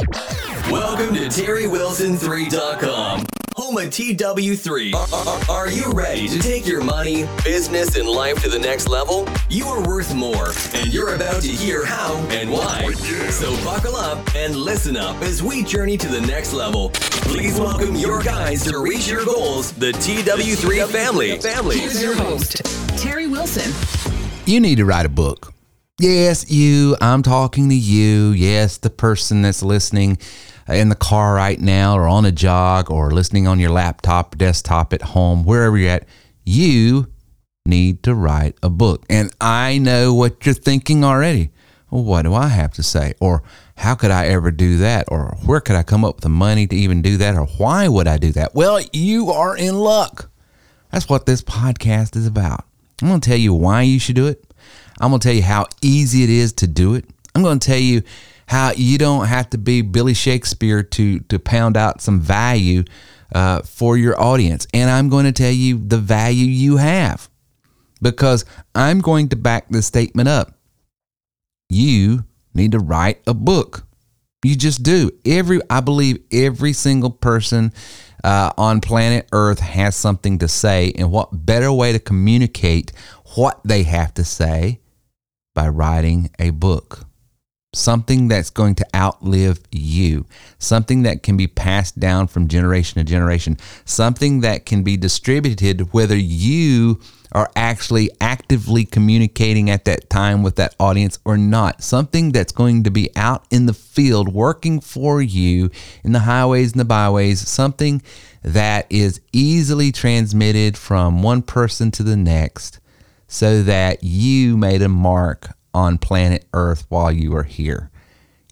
Welcome to TerryWilson3.com, home of TW3. Are, are you ready to take your money, business, and life to the next level? You are worth more, and you're about to hear how and why. So buckle up and listen up as we journey to the next level. Please welcome your guys to reach your goals, the TW3 family. Family. Here's your host, Terry Wilson. You need to write a book. Yes, you. I'm talking to you. Yes, the person that's listening in the car right now or on a jog or listening on your laptop, desktop at home, wherever you're at. You need to write a book. And I know what you're thinking already. Well, what do I have to say? Or how could I ever do that? Or where could I come up with the money to even do that? Or why would I do that? Well, you are in luck. That's what this podcast is about. I'm going to tell you why you should do it. I'm going to tell you how easy it is to do it. I'm going to tell you how you don't have to be Billy Shakespeare to to pound out some value uh, for your audience, and I'm going to tell you the value you have because I'm going to back this statement up. You need to write a book. You just do. Every I believe every single person uh, on planet Earth has something to say, and what better way to communicate what they have to say by writing a book? Something that's going to outlive you, something that can be passed down from generation to generation, something that can be distributed whether you are actually actively communicating at that time with that audience or not. Something that's going to be out in the field working for you in the highways and the byways, something that is easily transmitted from one person to the next so that you made a mark on planet Earth while you are here.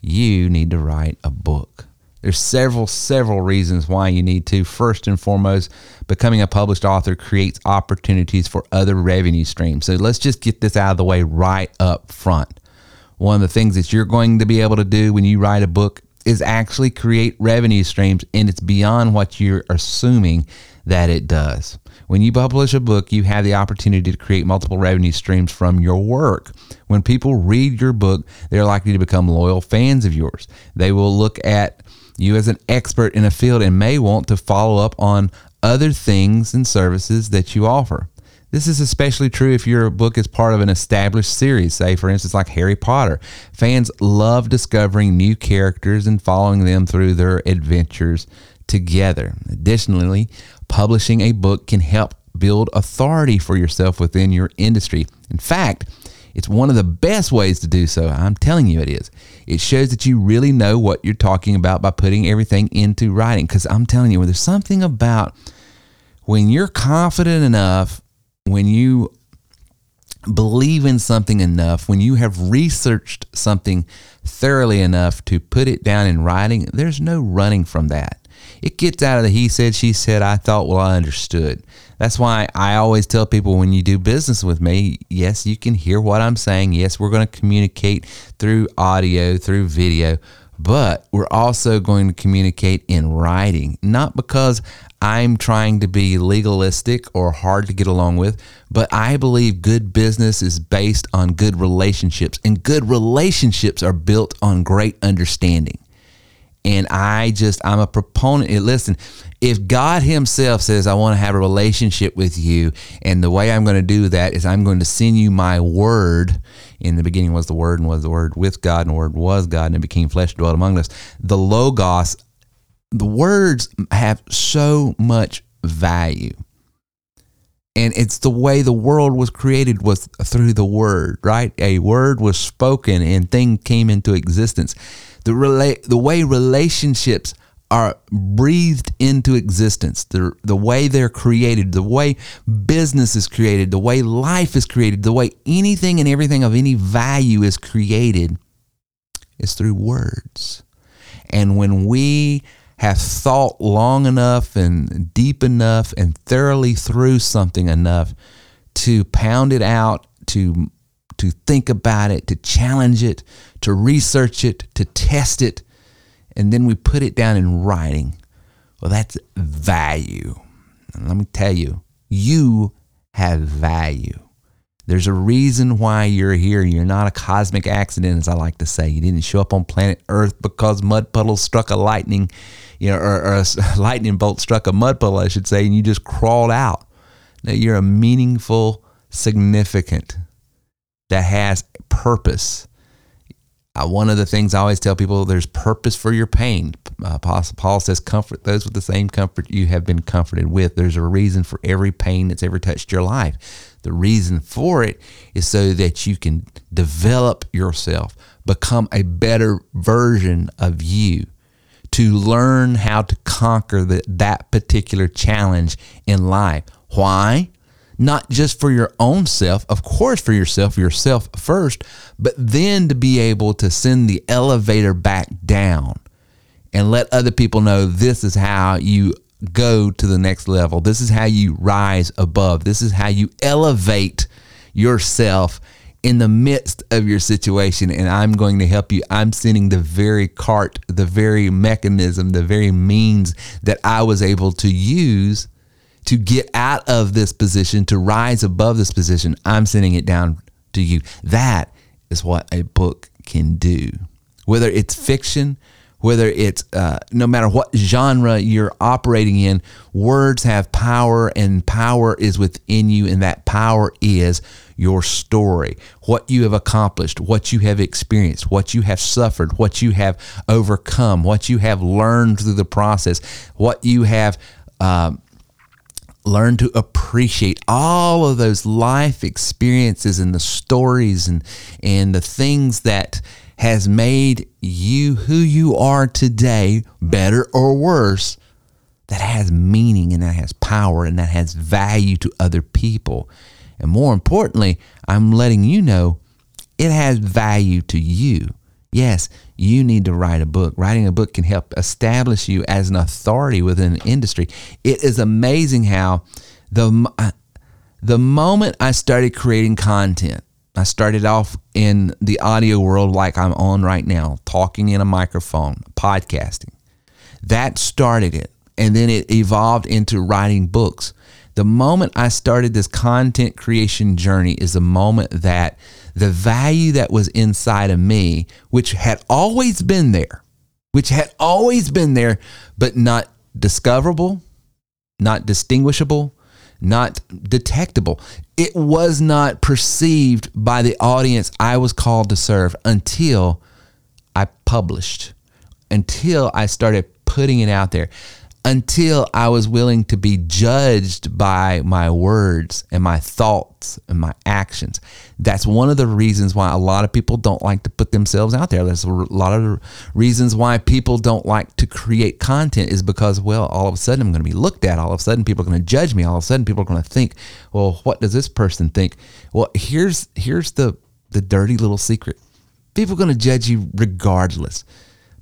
You need to write a book. There's several, several reasons why you need to. First and foremost, becoming a published author creates opportunities for other revenue streams. So let's just get this out of the way right up front. One of the things that you're going to be able to do when you write a book is actually create revenue streams, and it's beyond what you're assuming that it does. When you publish a book, you have the opportunity to create multiple revenue streams from your work. When people read your book, they're likely to become loyal fans of yours. They will look at you as an expert in a field and may want to follow up on other things and services that you offer. This is especially true if your book is part of an established series, say, for instance, like Harry Potter. Fans love discovering new characters and following them through their adventures together. Additionally, publishing a book can help build authority for yourself within your industry. In fact, it's one of the best ways to do so. I'm telling you, it is. It shows that you really know what you're talking about by putting everything into writing. Because I'm telling you, there's something about when you're confident enough, when you believe in something enough, when you have researched something thoroughly enough to put it down in writing, there's no running from that it gets out of the he said, she said, I thought, well, I understood. That's why I always tell people when you do business with me, yes, you can hear what I'm saying. Yes, we're going to communicate through audio, through video, but we're also going to communicate in writing, not because I'm trying to be legalistic or hard to get along with, but I believe good business is based on good relationships, and good relationships are built on great understanding. And I just, I'm a proponent. Eh, listen, if God Himself says, I want to have a relationship with you, and the way I'm going to do that is I'm going to send you my word. In the beginning was the word, and was the word with God, and the word was God, and it became flesh, and dwelt among us. The Logos, the words have so much value. And it's the way the world was created was through the word, right? A word was spoken and thing came into existence the the way relationships are breathed into existence, the, the way they're created, the way business is created, the way life is created, the way anything and everything of any value is created is through words. And when we have thought long enough and deep enough and thoroughly through something enough to pound it out, to to think about it, to challenge it, to research it, to test it, and then we put it down in writing. Well, that's value. And let me tell you, you have value. There's a reason why you're here. You're not a cosmic accident, as I like to say. You didn't show up on planet Earth because mud puddles struck a lightning, you know, or, or a lightning bolt struck a mud puddle, I should say, and you just crawled out. No, you're a meaningful, significant, that has purpose. Uh, one of the things I always tell people there's purpose for your pain. Uh, Paul says, Comfort those with the same comfort you have been comforted with. There's a reason for every pain that's ever touched your life. The reason for it is so that you can develop yourself, become a better version of you, to learn how to conquer the, that particular challenge in life. Why? Not just for your own self, of course, for yourself, yourself first, but then to be able to send the elevator back down and let other people know this is how you go to the next level. This is how you rise above. This is how you elevate yourself in the midst of your situation. And I'm going to help you. I'm sending the very cart, the very mechanism, the very means that I was able to use to get out of this position, to rise above this position. I'm sending it down to you. That is what a book can do. Whether it's fiction, whether it's uh, no matter what genre you're operating in, words have power, and power is within you, and that power is your story, what you have accomplished, what you have experienced, what you have suffered, what you have overcome, what you have learned through the process, what you have. Um, learned to appreciate all of those life experiences and the stories and and the things that has made you who you are today, better or worse, that has meaning and that has power and that has value to other people. And more importantly, I'm letting you know it has value to you. Yes, you need to write a book. Writing a book can help establish you as an authority within an industry. It is amazing how the uh, the moment I started creating content, I started off in the audio world like I'm on right now, talking in a microphone, podcasting. That started it. And then it evolved into writing books. The moment I started this content creation journey is the moment that the value that was inside of me, which had always been there, which had always been there, but not discoverable, not distinguishable, not detectable. It was not perceived by the audience I was called to serve until I published, until I started putting it out there until I was willing to be judged by my words and my thoughts and my actions. That's one of the reasons why a lot of people don't like to put themselves out there. There's a lot of reasons why people don't like to create content is because, well, all of a sudden I'm going to be looked at. All of a sudden people are going to judge me. All of a sudden people are going to think, well, what does this person think? Well, here's here's the the dirty little secret. People are going to judge you regardless.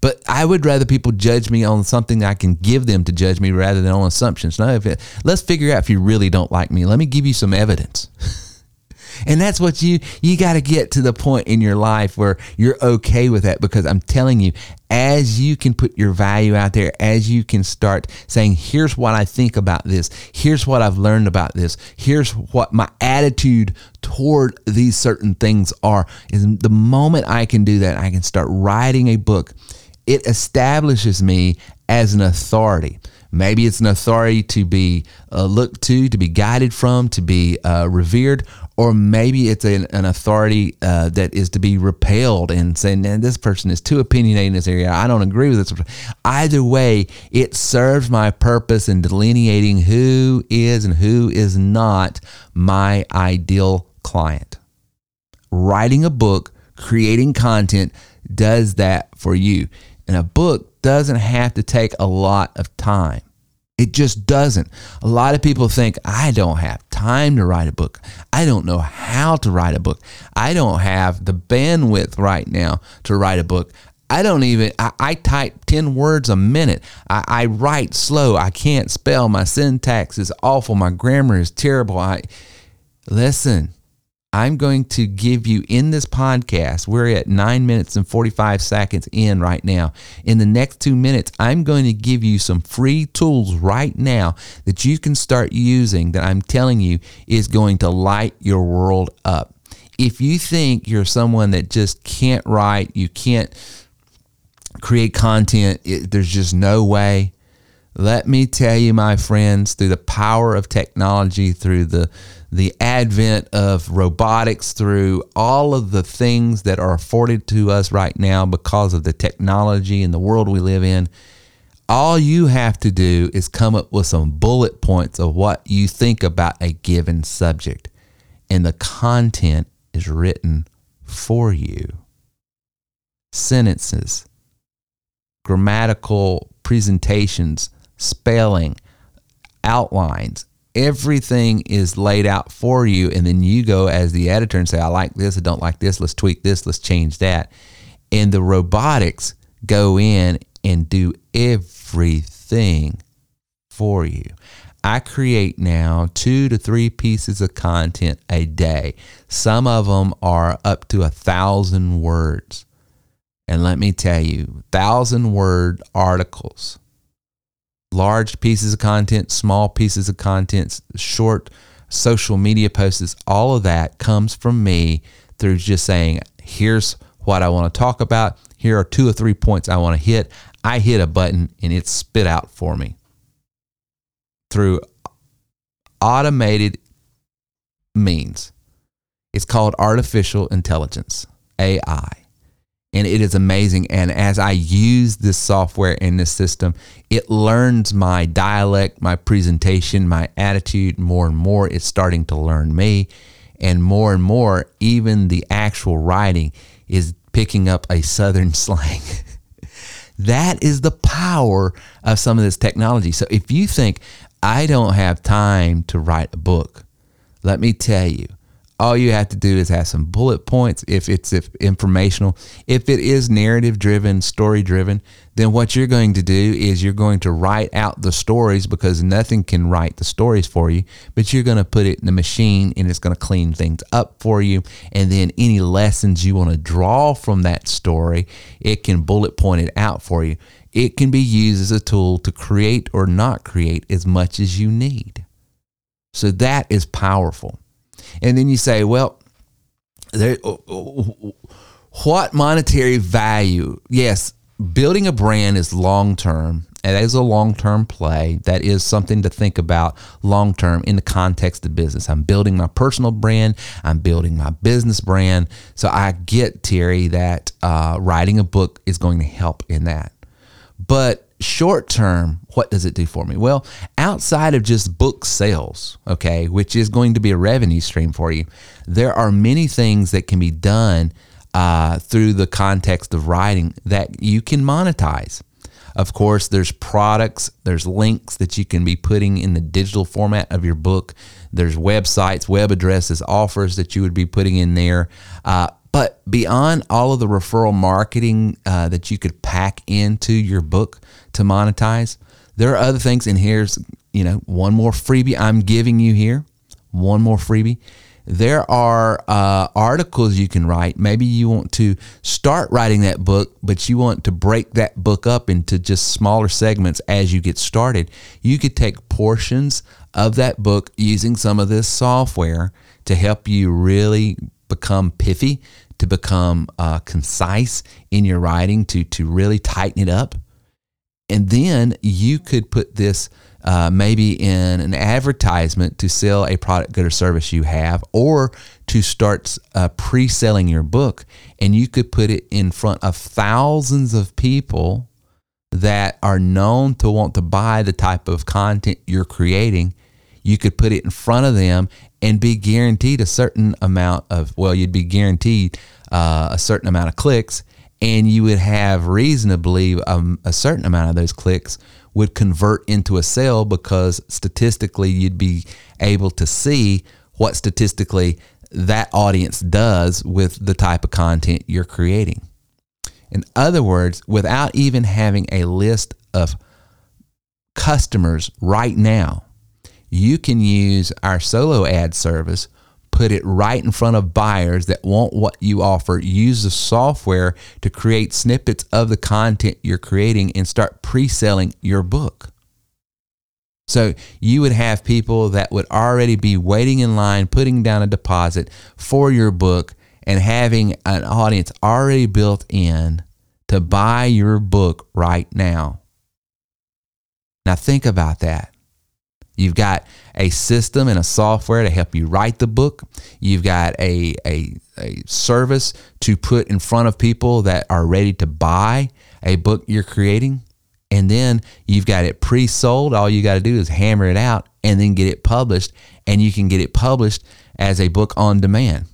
But I would rather people judge me on something I can give them to judge me rather than on assumptions. If it, let's figure out if you really don't like me. Let me give you some evidence. and that's what you you got to get to the point in your life where you're okay with that because I'm telling you as you can put your value out there as you can start saying here's what I think about this here's what I've learned about this here's what my attitude toward these certain things are is the moment I can do that I can start writing a book it establishes me as an authority. Maybe it's an authority to be uh, looked to, to be guided from, to be uh, revered, or maybe it's an, an authority uh, that is to be repelled and saying, this person is too opinionated in this area. I don't agree with this. Either way, it serves my purpose in delineating who is and who is not my ideal client. Writing a book, creating content does that for you. And a book doesn't have to take a lot of time. It just doesn't. A lot of people think, I don't have time to write a book. I don't know how to write a book. I don't have the bandwidth right now to write a book. I don't even, I, I type 10 words a minute. I, I, write slow. I can't spell. My syntax is awful. My grammar is terrible. I, listen, I'm going to give you in this podcast, we're at nine minutes and 45 seconds in right now. In the next two minutes, I'm going to give you some free tools right now that you can start using that I'm telling you is going to light your world up. If you think you're someone that just can't write, you can't create content, it, there's just no way. Let me tell you, my friends, through the power of technology, through the the advent of robotics, through all of the things that are afforded to us right now because of the technology and the world we live in, all you have to do is come up with some bullet points of what you think about a given subject, and the content is written for you. Sentences, grammatical presentations, spelling, outlines, everything is laid out for you. And then you go as the editor and say, I like this, I don't like this, let's tweak this, let's change that. And the robotics go in and do everything for you. I create now two to three pieces of content a day. Some of them are up to a thousand words. And let me tell you, thousand word articles large pieces of content, small pieces of content, short social media posts, all of that comes from me through just saying, here's what I want to talk about. Here are two or three points I want to hit. I hit a button and it's spit out for me through automated means. It's called artificial intelligence, AI and it is amazing. And as I use this software in this system, it learns my dialect, my presentation, my attitude more and more. It's starting to learn me. And more and more, even the actual writing is picking up a Southern slang. that is the power of some of this technology. So if you think, I don't have time to write a book, let me tell you, all you have to do is have some bullet points. If it's if informational if it is narrative driven story driven then what you're going to do is you're going to write out the stories because nothing can write the stories for you but you're going to put it in the machine and it's going to clean things up for you. And then any lessons you want to draw from that story it can bullet point it out for you. It can be used as a tool to create or not create as much as you need. So that is powerful and then you say, well, there, what monetary value? Yes, building a brand is long term. It is a long term play. That is something to think about long term in the context of business. I'm building my personal brand. I'm building my business brand. So I get Terry that uh, writing a book is going to help in that. But short term, what does it do for me? Well, outside of just book sales, okay, which is going to be a revenue stream for you, there are many things that can be done uh, through the context of writing that you can monetize. Of course, there's products, there's links that you can be putting in the digital format of your book. There's websites, web addresses, offers that you would be putting in there. Uh, but beyond all of the referral marketing uh, that you could pack into your book to monetize, there are other things. And here's, you know, one more freebie I'm giving you here. One more freebie. There are uh, articles you can write. Maybe you want to start writing that book, but you want to break that book up into just smaller segments as you get started. You could take portions of that book using some of this software to help you really become pithy to become uh, concise in your writing, to to really tighten it up, and then you could put this uh, maybe in an advertisement to sell a product, good, or service you have, or to start uh, pre-selling your book, and you could put it in front of thousands of people that are known to want to buy the type of content you're creating. You could put it in front of them and be guaranteed a certain amount of well you'd be guaranteed uh, a certain amount of clicks and you would have reason to believe um, a certain amount of those clicks would convert into a sale because statistically you'd be able to see what statistically that audience does with the type of content you're creating. In other words, without even having a list of customers right now, you can use our solo ad service, put it right in front of buyers that want what you offer. Use the software to create snippets of the content you're creating and start pre selling your book. So you would have people that would already be waiting in line, putting down a deposit for your book, and having an audience already built in to buy your book right now. Now, think about that. You've got a system and a software to help you write the book. You've got a, a, a service to put in front of people that are ready to buy a book you're creating. And then you've got it pre sold. All you got to do is hammer it out and then get it published. And you can get it published as a book on demand.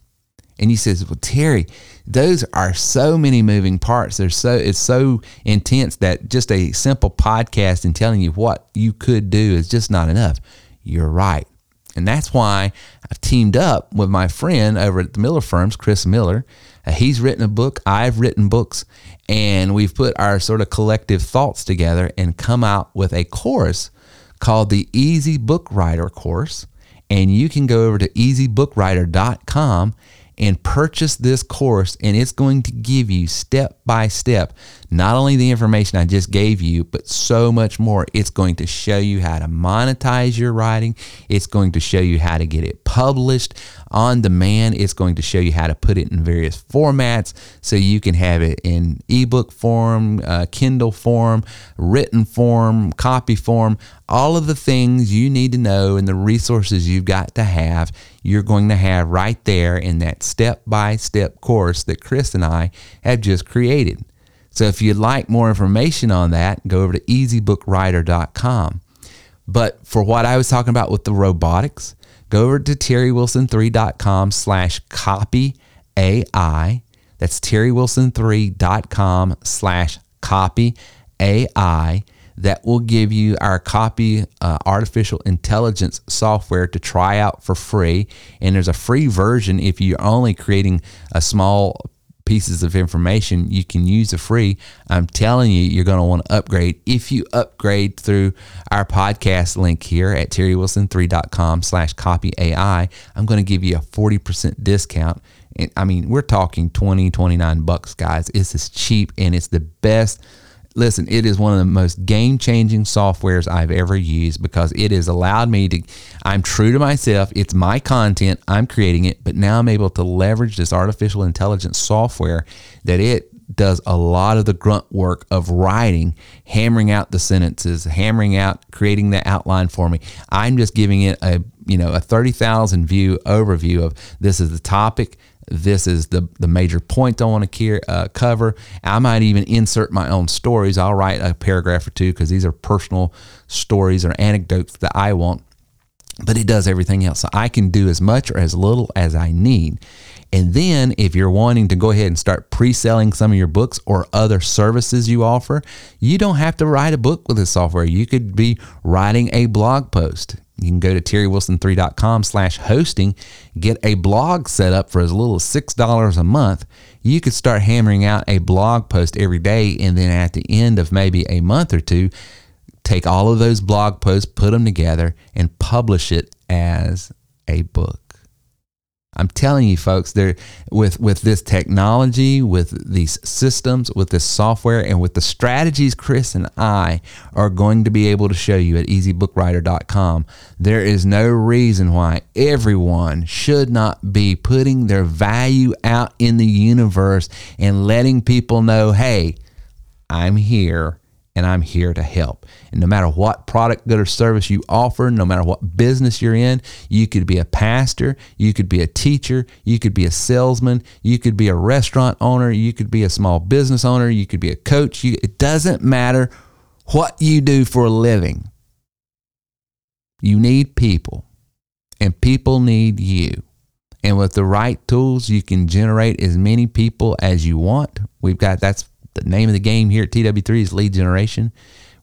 And he says, Well, Terry, those are so many moving parts. They're so it's so intense that just a simple podcast and telling you what you could do is just not enough. You're right. And that's why I've teamed up with my friend over at the Miller Firms, Chris Miller. Uh, he's written a book, I've written books, and we've put our sort of collective thoughts together and come out with a course called the Easy Book Writer course. And you can go over to easybookWriter.com and purchase this course, and it's going to give you step by step not only the information I just gave you, but so much more. It's going to show you how to monetize your writing, it's going to show you how to get it published on demand, it's going to show you how to put it in various formats so you can have it in ebook form, uh, Kindle form, written form, copy form, all of the things you need to know and the resources you've got to have, you're going to have right there in that step by step course that Chris and I have just created. So if you'd like more information on that, go over to easybookWriter.com. But for what I was talking about with the robotics, go over to terrywilson3.com slash copy AI. That's terrywilson3.com slash copy AI. That will give you our copy uh, artificial intelligence software to try out for free. And there's a free version if you're only creating a small pieces of information you can use a free. I'm telling you, you're going to want to upgrade. If you upgrade through our podcast link here at terrywilson3.com slash copy AI, I'm going to give you a 40% discount. And I mean, we're talking 20, 29 bucks, guys. It's as cheap and it's the best listen, it is one of the most game changing softwares I've ever used because it has allowed me to, I'm true to myself. It's my content, I'm creating it, but now I'm able to leverage this artificial intelligence software that it does a lot of the grunt work of writing, hammering out the sentences, hammering out, creating the outline for me. I'm just giving it a, you know, a 30,000 view overview of this is the topic, this is the the major point I want to uh, cover. I might even insert my own stories. I'll write a paragraph or two because these are personal stories or anecdotes that I want. But it does everything else. So I can do as much or as little as I need. And then, if you're wanting to go ahead and start pre selling some of your books or other services you offer, you don't have to write a book with this software. You could be writing a blog post. You can go to terrywilson3.com slash hosting, get a blog set up for as little as $6 a month. You could start hammering out a blog post every day. And then at the end of maybe a month or two, take all of those blog posts, put them together, and publish it as a book. I'm telling you, folks, there with with this technology, with these systems, with this software, and with the strategies Chris and I are going to be able to show you at EasyBookWriter.com, there is no reason why everyone should not be putting their value out in the universe and letting people know, hey, I'm here and I'm here to help. And no matter what product, good, or service you offer, no matter what business you're in, you could be a pastor, you could be a teacher, you could be a salesman, you could be a restaurant owner, you could be a small business owner, you could be a coach. You, it doesn't matter what you do for a living. You need people, and people need you. And with the right tools, you can generate as many people as you want. We've got that's the name of the game here at TW3 is lead generation.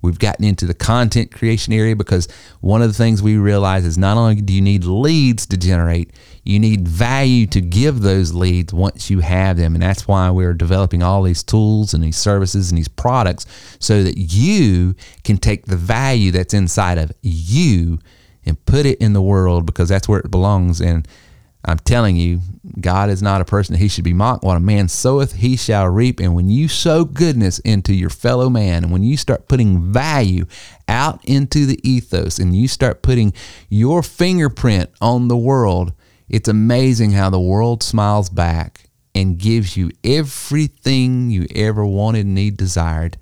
We've gotten into the content creation area because one of the things we realize is not only do you need leads to generate, you need value to give those leads once you have them. And that's why we're developing all these tools and these services and these products so that you can take the value that's inside of you and put it in the world because that's where it belongs. And I'm telling you, God is not a person that he should be mocked. What a man soweth, he shall reap. And when you sow goodness into your fellow man, and when you start putting value out into the ethos, and you start putting your fingerprint on the world, it's amazing how the world smiles back and gives you everything you ever wanted, need, desired,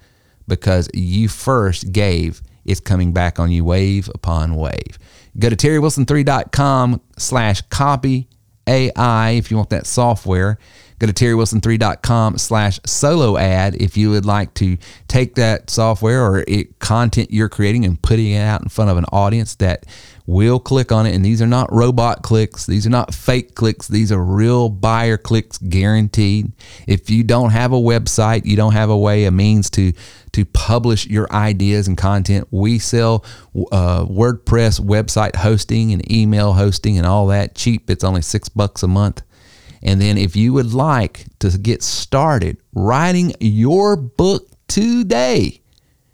because you first gave. It's coming back on you wave upon wave. Go to terrywilson3.com slash copy AI if you want that software. Go to terrywilson3.com slash solo ad if you would like to take that software or it, content you're creating and putting it out in front of an audience that will click on it. And these are not robot clicks. These are not fake clicks. These are real buyer clicks guaranteed. If you don't have a website, you don't have a way, a means to to publish your ideas and content. We sell uh, WordPress website hosting and email hosting and all that cheap. It's only six bucks a month. And then if you would like to get started writing your book today,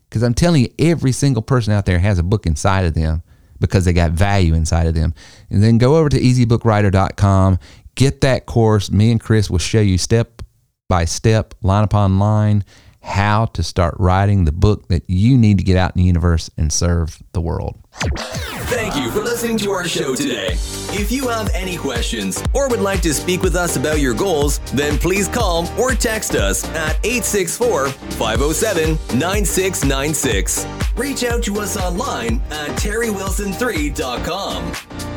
because I'm telling you, every single person out there has a book inside of them because they got value inside of them. And then go over to easybookWriter.com, get that course. Me and Chris will show you step by step, line upon line, how to start writing the book that you need to get out in the universe and serve the world. Thank you for listening to our show today. If you have any questions or would like to speak with us about your goals, then please call or text us at 864 507 9696. Reach out to us online at terrywilson3.com.